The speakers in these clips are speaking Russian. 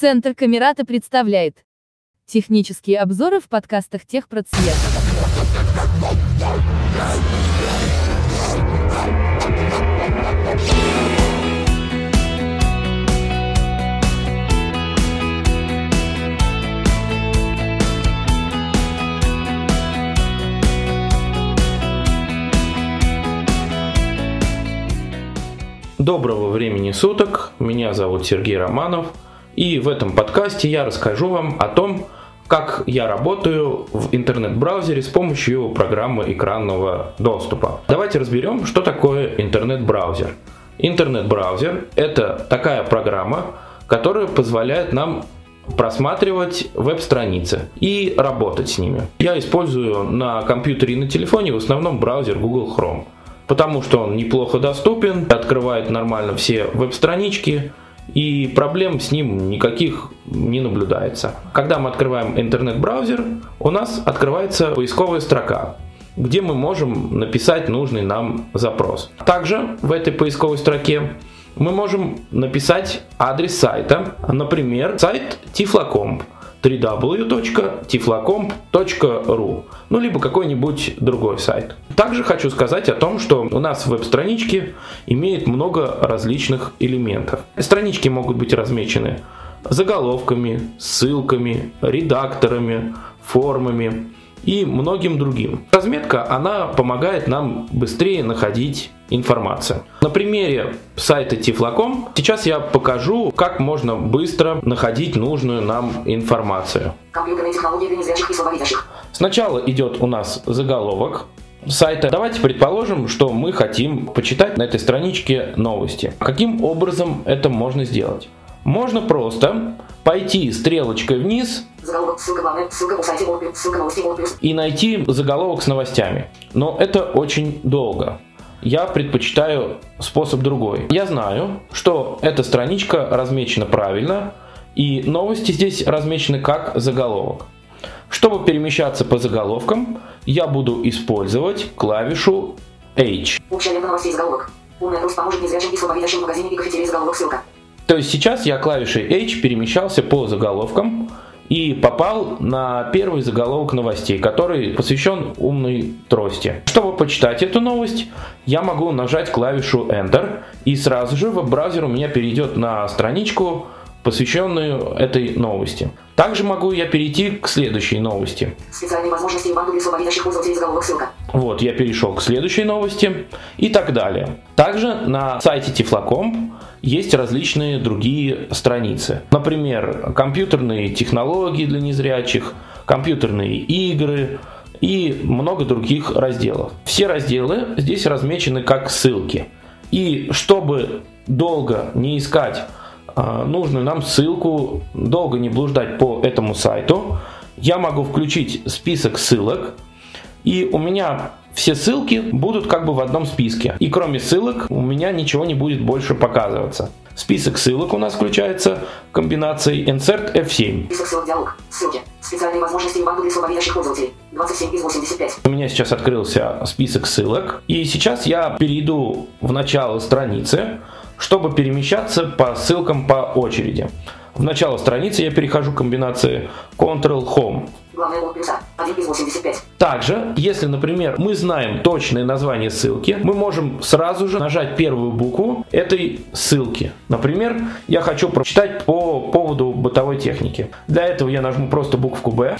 Центр Камерата представляет технические обзоры в подкастах Техпроцвет. Доброго времени суток, меня зовут Сергей Романов, и в этом подкасте я расскажу вам о том, как я работаю в интернет-браузере с помощью программы экранного доступа. Давайте разберем, что такое интернет-браузер. Интернет-браузер – это такая программа, которая позволяет нам просматривать веб-страницы и работать с ними. Я использую на компьютере и на телефоне в основном браузер Google Chrome потому что он неплохо доступен, открывает нормально все веб-странички, и проблем с ним никаких не наблюдается. Когда мы открываем интернет-браузер, у нас открывается поисковая строка, где мы можем написать нужный нам запрос. Также в этой поисковой строке мы можем написать адрес сайта, например, сайт Tiflocomp www.tiflocomp.ru ну, либо какой-нибудь другой сайт. Также хочу сказать о том, что у нас веб-странички имеют много различных элементов. Странички могут быть размечены заголовками, ссылками, редакторами, формами и многим другим. Разметка, она помогает нам быстрее находить информацию. На примере сайта Tiflocom сейчас я покажу, как можно быстро находить нужную нам информацию. Компьютерные технологии для незрячих и слабовидящих. Сначала идет у нас заголовок, сайта. Давайте предположим, что мы хотим почитать на этой страничке новости. Каким образом это можно сделать? Можно просто пойти стрелочкой вниз и найти заголовок с новостями. Но это очень долго. Я предпочитаю способ другой. Я знаю, что эта страничка размечена правильно, и новости здесь размечены как заголовок. Чтобы перемещаться по заголовкам, я буду использовать клавишу H. То есть сейчас я клавишей H перемещался по заголовкам и попал на первый заголовок новостей, который посвящен умной трости. Чтобы почитать эту новость, я могу нажать клавишу Enter, и сразу же веб-браузер у меня перейдет на страничку, посвященную этой новости. Также могу я перейти к следующей новости. Специальные возможности банду для слабовидящих пользователей заголовок ссылка. Вот, я перешел к следующей новости и так далее. Также на сайте Tiflocom есть различные другие страницы. Например, компьютерные технологии для незрячих, компьютерные игры и много других разделов. Все разделы здесь размечены как ссылки. И чтобы долго не искать нужную нам ссылку, долго не блуждать по этому сайту, я могу включить список ссылок, и у меня все ссылки будут как бы в одном списке. И кроме ссылок у меня ничего не будет больше показываться. Список ссылок у нас включается комбинацией Insert F7. Список ссылок диалог. Ссылки. Специальные возможности банду для слабовидящих пользователей. 27 из 85. У меня сейчас открылся список ссылок. И сейчас я перейду в начало страницы, чтобы перемещаться по ссылкам по очереди. В начало страницы я перехожу к комбинации Ctrl-Home. Главное плюса. 1 из 85. Также, если, например, мы знаем точное название ссылки, мы можем сразу же нажать первую букву этой ссылки. Например, я хочу прочитать по поводу бытовой техники. Для этого я нажму просто букву B.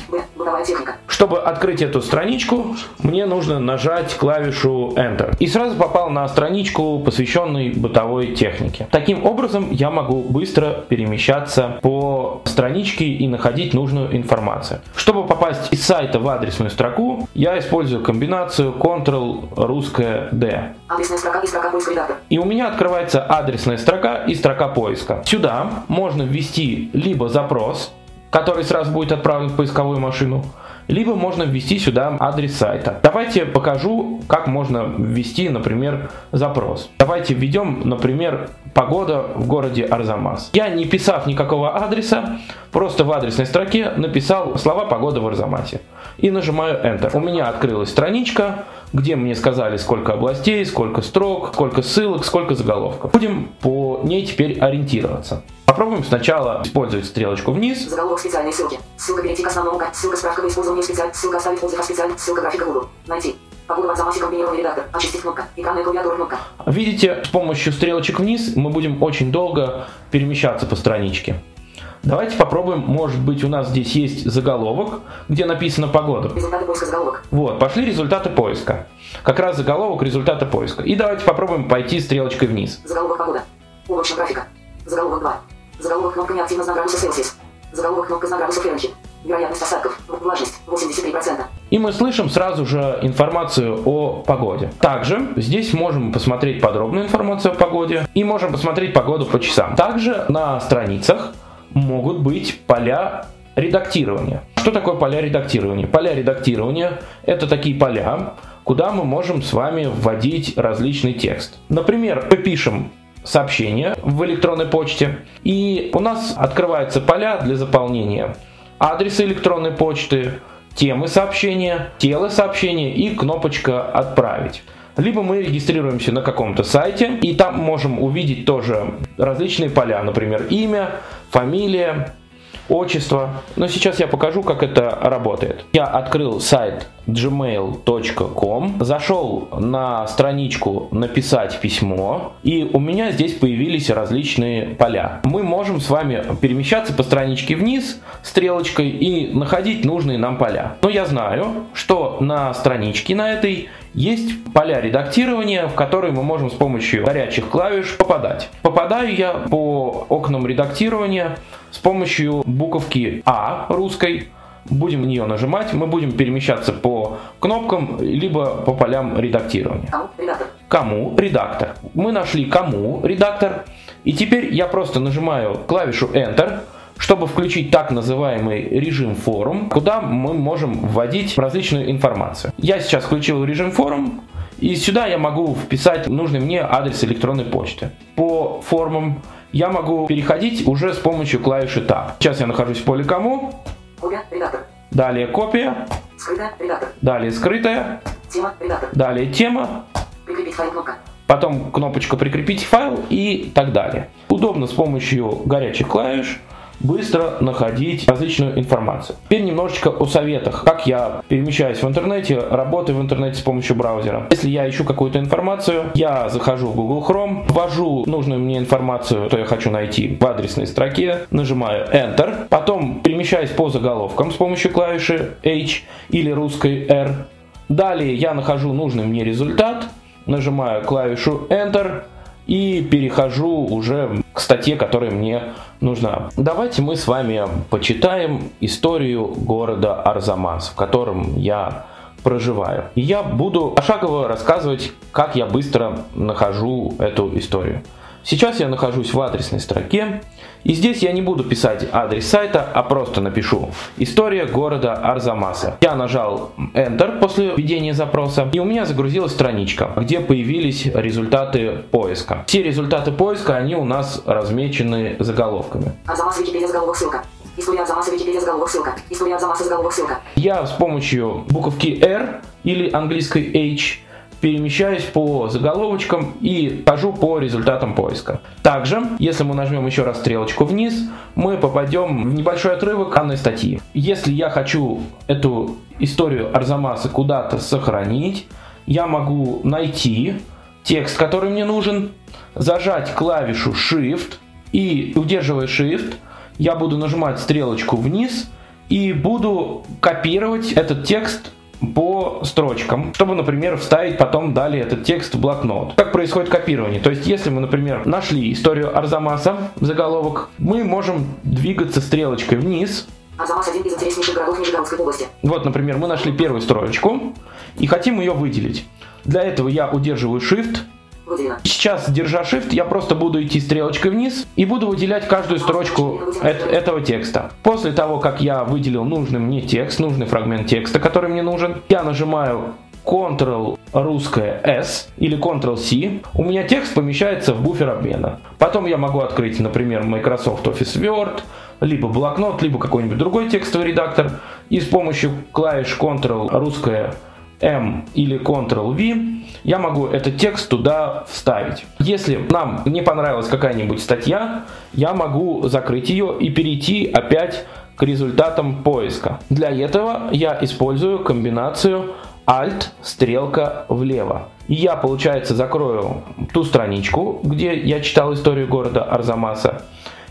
Бытовая техника. Чтобы открыть эту страничку, мне нужно нажать клавишу Enter. И сразу попал на страничку, посвященной бытовой технике. Таким образом, я могу быстро перемещаться по страничке и находить нужную информацию. Чтобы попасть из сайта в адресную строку, я использую комбинацию Ctrl русская D. Адресная строка и строка поиска редактор. И у меня открывается адресная строка и строка поиска. Сюда можно ввести либо запрос, который сразу будет отправлен в поисковую машину, либо можно ввести сюда адрес сайта. Давайте покажу, как можно ввести, например, запрос. Давайте введем, например, погода в городе Арзамас. Я не писав никакого адреса, просто в адресной строке написал слова погода в Арзамасе. И нажимаю Enter. У меня открылась страничка, где мне сказали, сколько областей, сколько строк, сколько ссылок, сколько заголовков. Будем по ней теперь ориентироваться. Попробуем сначала использовать стрелочку вниз. Заголовок специальной ссылки. Ссылка перейти к основному. Ссылка справка на использование специальной. Ссылка оставить отзыв о специальной. Ссылка графика Google. Найти. Погода в Арзамасе комбинированный редактор. Очистить кнопка. Экранная клавиатура кнопка. Видите, с помощью стрелочек вниз мы будем очень долго перемещаться по страничке. Давайте попробуем, может быть у нас здесь есть заголовок, где написана погода. Результаты поиска заголовок. Вот, пошли результаты поиска. Как раз заголовок результаты поиска. И давайте попробуем пойти стрелочкой вниз. Заголовок погода. Облачная графика. Заголовок 2. Заголовок кнопка неактивность на градуса Celsius. Заголовок кнопка на градусов Фahrenheit. Вероятность осадков. Влажность 83%. И мы слышим сразу же информацию о погоде. Также здесь можем посмотреть подробную информацию о погоде и можем посмотреть погоду по часам. Также на страницах могут быть поля редактирования. Что такое поля редактирования? Поля редактирования – это такие поля, куда мы можем с вами вводить различный текст. Например, мы пишем сообщение в электронной почте, и у нас открываются поля для заполнения адреса электронной почты, темы сообщения, тело сообщения и кнопочка «Отправить». Либо мы регистрируемся на каком-то сайте, и там можем увидеть тоже различные поля, например, имя, фамилия, отчество. Но сейчас я покажу, как это работает. Я открыл сайт gmail.com, зашел на страничку «Написать письмо», и у меня здесь появились различные поля. Мы можем с вами перемещаться по страничке вниз стрелочкой и находить нужные нам поля. Но я знаю, что на страничке на этой есть поля редактирования, в которые мы можем с помощью горячих клавиш попадать. Попадаю я по окнам редактирования с помощью буковки А русской, будем в нее нажимать, мы будем перемещаться по кнопкам, либо по полям редактирования. Кому? Редактор. Кому? Редактор. Мы нашли кому? Редактор. И теперь я просто нажимаю клавишу Enter, чтобы включить так называемый режим форум, куда мы можем вводить различную информацию. Я сейчас включил режим форум, и сюда я могу вписать нужный мне адрес электронной почты. По формам я могу переходить уже с помощью клавиши Tab. Сейчас я нахожусь в поле «Кому». Редактор. далее «Копия», Скрытая. Редактор. далее «Скрытая», Тема. Редактор. далее «Тема», Прикрепить файл кнопка. потом кнопочка «Прикрепить файл» и так далее. Удобно с помощью горячих клавиш быстро находить различную информацию. Теперь немножечко о советах, как я перемещаюсь в интернете, работаю в интернете с помощью браузера. Если я ищу какую-то информацию, я захожу в Google Chrome, ввожу нужную мне информацию, что я хочу найти в адресной строке, нажимаю Enter, потом перемещаюсь по заголовкам с помощью клавиши H или русской R. Далее я нахожу нужный мне результат, нажимаю клавишу Enter, и перехожу уже к статье, которая мне нужна. Давайте мы с вами почитаем историю города Арзамас, в котором я проживаю. И я буду пошагово рассказывать, как я быстро нахожу эту историю. Сейчас я нахожусь в адресной строке, и здесь я не буду писать адрес сайта, а просто напишу «История города Арзамаса». Я нажал Enter после введения запроса, и у меня загрузилась страничка, где появились результаты поиска. Все результаты поиска, они у нас размечены заголовками. Арзамас. Википедия. Заголовок. Ссылка. История Арзамаса. Википедия. Заголовок. Ссылка. История Арзамаса. Заголовок. Ссылка. Я с помощью буковки R или английской H перемещаюсь по заголовочкам и хожу по результатам поиска. Также, если мы нажмем еще раз стрелочку вниз, мы попадем в небольшой отрывок данной статьи. Если я хочу эту историю Арзамаса куда-то сохранить, я могу найти текст, который мне нужен, зажать клавишу Shift и, удерживая Shift, я буду нажимать стрелочку вниз и буду копировать этот текст по строчкам, чтобы, например, вставить потом далее этот текст в блокнот. Как происходит копирование? То есть, если мы, например, нашли историю Арзамаса в заголовок, мы можем двигаться стрелочкой вниз. Арзамас. Один из интереснейших городов Нижегородской области. Вот, например, мы нашли первую строчку и хотим ее выделить. Для этого я удерживаю Shift. Выделено. Сейчас, держа Shift, я просто буду идти стрелочкой вниз и буду выделять каждую строчку эт- этого текста. После того, как я выделил нужный мне текст, нужный фрагмент текста, который мне нужен, я нажимаю Ctrl русское S или Ctrl C, у меня текст помещается в буфер обмена. Потом я могу открыть, например, Microsoft Office Word, либо блокнот, либо какой-нибудь другой текстовый редактор, и с помощью клавиш Ctrl русское M или Ctrl-V, я могу этот текст туда вставить. Если нам не понравилась какая-нибудь статья, я могу закрыть ее и перейти опять к результатам поиска. Для этого я использую комбинацию Alt, стрелка влево. И я, получается, закрою ту страничку, где я читал историю города Арзамаса,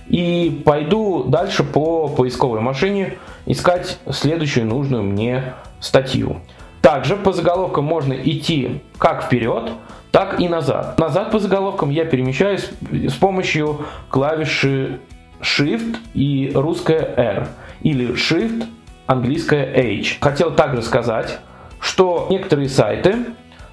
и пойду дальше по поисковой машине искать следующую нужную мне статью. Также по заголовкам можно идти как вперед, так и назад. Назад по заголовкам я перемещаюсь с помощью клавиши Shift и русская R или Shift, английская H. Хотел также сказать, что некоторые сайты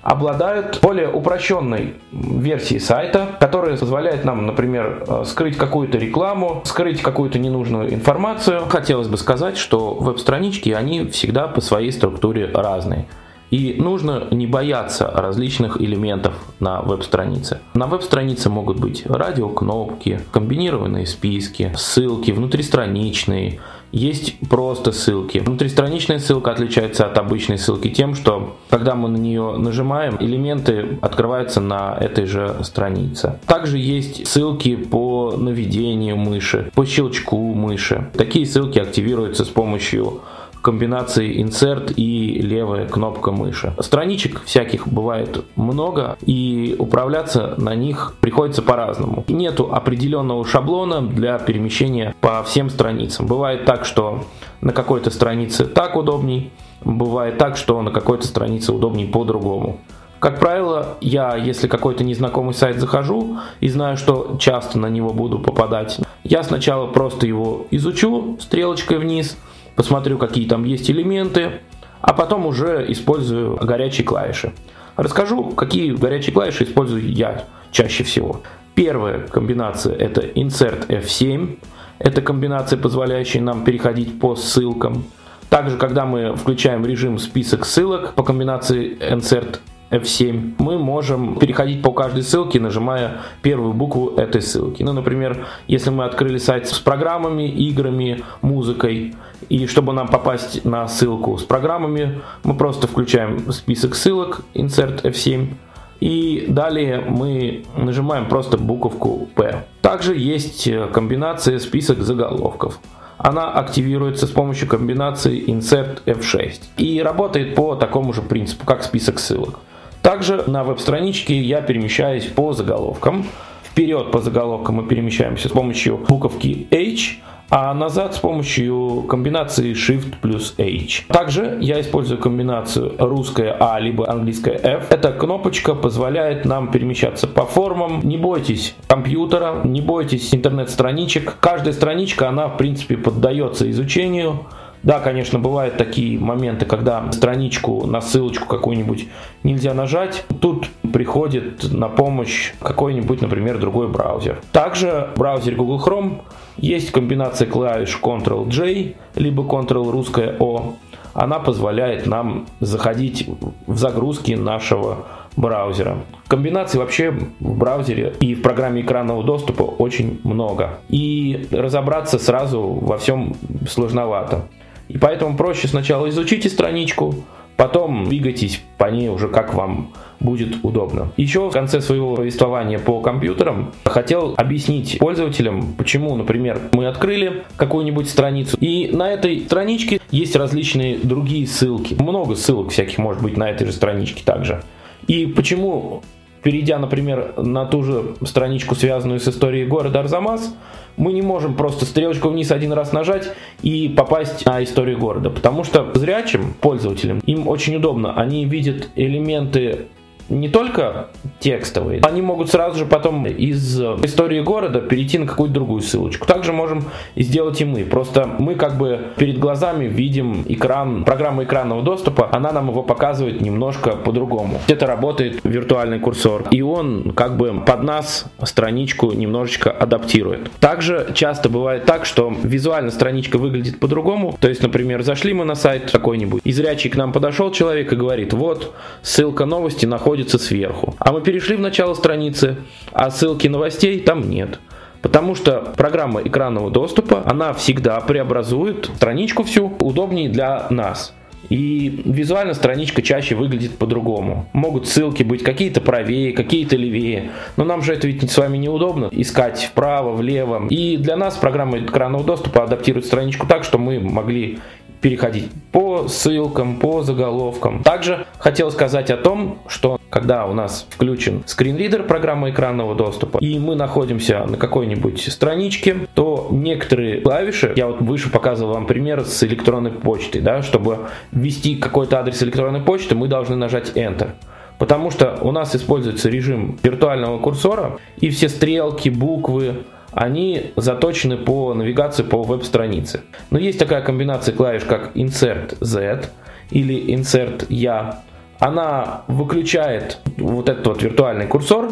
обладают более упрощенной версией сайта, которая позволяет нам, например, э, скрыть какую-то рекламу, скрыть какую-то ненужную информацию. Хотелось бы сказать, что веб-странички, они всегда по своей структуре разные. И нужно не бояться различных элементов на веб-странице. На веб-странице могут быть радиокнопки, комбинированные списки, ссылки, внутристраничные, есть просто ссылки. Внутристраничная ссылка отличается от обычной ссылки тем, что когда мы на нее нажимаем, элементы открываются на этой же странице. Также есть ссылки по наведению мыши, по щелчку мыши. Такие ссылки активируются с помощью комбинации insert и левая кнопка мыши. Страничек всяких бывает много, и управляться на них приходится по-разному. Нету определенного шаблона для перемещения по всем страницам. Бывает так, что на какой-то странице так удобней, бывает так, что на какой-то странице удобней по-другому. Как правило, я, если какой-то незнакомый сайт захожу и знаю, что часто на него буду попадать, я сначала просто его изучу стрелочкой вниз – посмотрю, какие там есть элементы, а потом уже использую горячие клавиши. Расскажу, какие горячие клавиши использую я чаще всего. Первая комбинация это Insert F7. Это комбинация, позволяющая нам переходить по ссылкам. Также, когда мы включаем режим список ссылок по комбинации Insert F7, мы можем переходить по каждой ссылке, нажимая первую букву этой ссылки. Ну, например, если мы открыли сайт с программами, играми, музыкой, и чтобы нам попасть на ссылку с программами, мы просто включаем список ссылок, Insert F7, и далее мы нажимаем просто буковку P. Также есть комбинация список заголовков она активируется с помощью комбинации Insert F6 и работает по такому же принципу, как список ссылок. Также на веб-страничке я перемещаюсь по заголовкам. Вперед по заголовкам мы перемещаемся с помощью буковки H, а назад с помощью комбинации Shift плюс H. Также я использую комбинацию русская А либо английская F. Эта кнопочка позволяет нам перемещаться по формам. Не бойтесь компьютера, не бойтесь интернет-страничек. Каждая страничка, она в принципе поддается изучению. Да, конечно, бывают такие моменты, когда страничку на ссылочку какую-нибудь нельзя нажать. Тут приходит на помощь какой-нибудь, например, другой браузер. Также в браузере Google Chrome есть комбинация клавиш Ctrl-J, либо Ctrl русская O. Она позволяет нам заходить в загрузки нашего браузера. Комбинаций вообще в браузере и в программе экранного доступа очень много. И разобраться сразу во всем сложновато. И поэтому проще сначала изучите страничку, потом двигайтесь по ней уже как вам будет удобно. Еще в конце своего повествования по компьютерам хотел объяснить пользователям, почему, например, мы открыли какую-нибудь страницу, и на этой страничке есть различные другие ссылки. Много ссылок всяких может быть на этой же страничке также. И почему, перейдя, например, на ту же страничку, связанную с историей города Арзамас, мы не можем просто стрелочку вниз один раз нажать и попасть на историю города, потому что зрячим пользователям им очень удобно, они видят элементы не только текстовые, они могут сразу же потом из истории города перейти на какую-то другую ссылочку. Также можем сделать и мы. Просто мы как бы перед глазами видим экран, программа экранного доступа, она нам его показывает немножко по-другому. Это работает виртуальный курсор, и он как бы под нас страничку немножечко адаптирует. Также часто бывает так, что визуально страничка выглядит по-другому. То есть, например, зашли мы на сайт какой-нибудь, и зрячий к нам подошел человек и говорит, вот ссылка новости находится находится сверху. А мы перешли в начало страницы, а ссылки новостей там нет. Потому что программа экранного доступа, она всегда преобразует страничку всю удобнее для нас. И визуально страничка чаще выглядит по-другому. Могут ссылки быть какие-то правее, какие-то левее. Но нам же это ведь с вами неудобно искать вправо, влево. И для нас программа экранного доступа адаптирует страничку так, что мы могли переходить по ссылкам, по заголовкам. Также хотел сказать о том, что когда у нас включен скринридер программы экранного доступа, и мы находимся на какой-нибудь страничке, то некоторые клавиши, я вот выше показывал вам пример с электронной почтой, да, чтобы ввести какой-то адрес электронной почты, мы должны нажать Enter. Потому что у нас используется режим виртуального курсора, и все стрелки, буквы, они заточены по навигации по веб-странице. Но есть такая комбинация клавиш, как Insert Z или Insert Я. Она выключает вот этот вот виртуальный курсор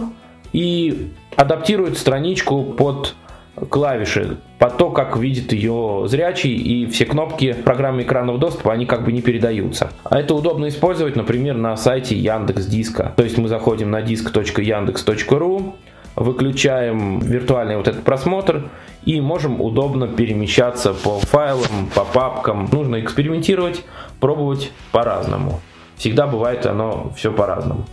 и адаптирует страничку под клавиши, под то, как видит ее зрячий, и все кнопки программы экранного доступа, они как бы не передаются. А это удобно использовать, например, на сайте Яндекс Диска. То есть мы заходим на disk.yandex.ru, выключаем виртуальный вот этот просмотр и можем удобно перемещаться по файлам, по папкам. Нужно экспериментировать, пробовать по-разному. Всегда бывает оно все по-разному.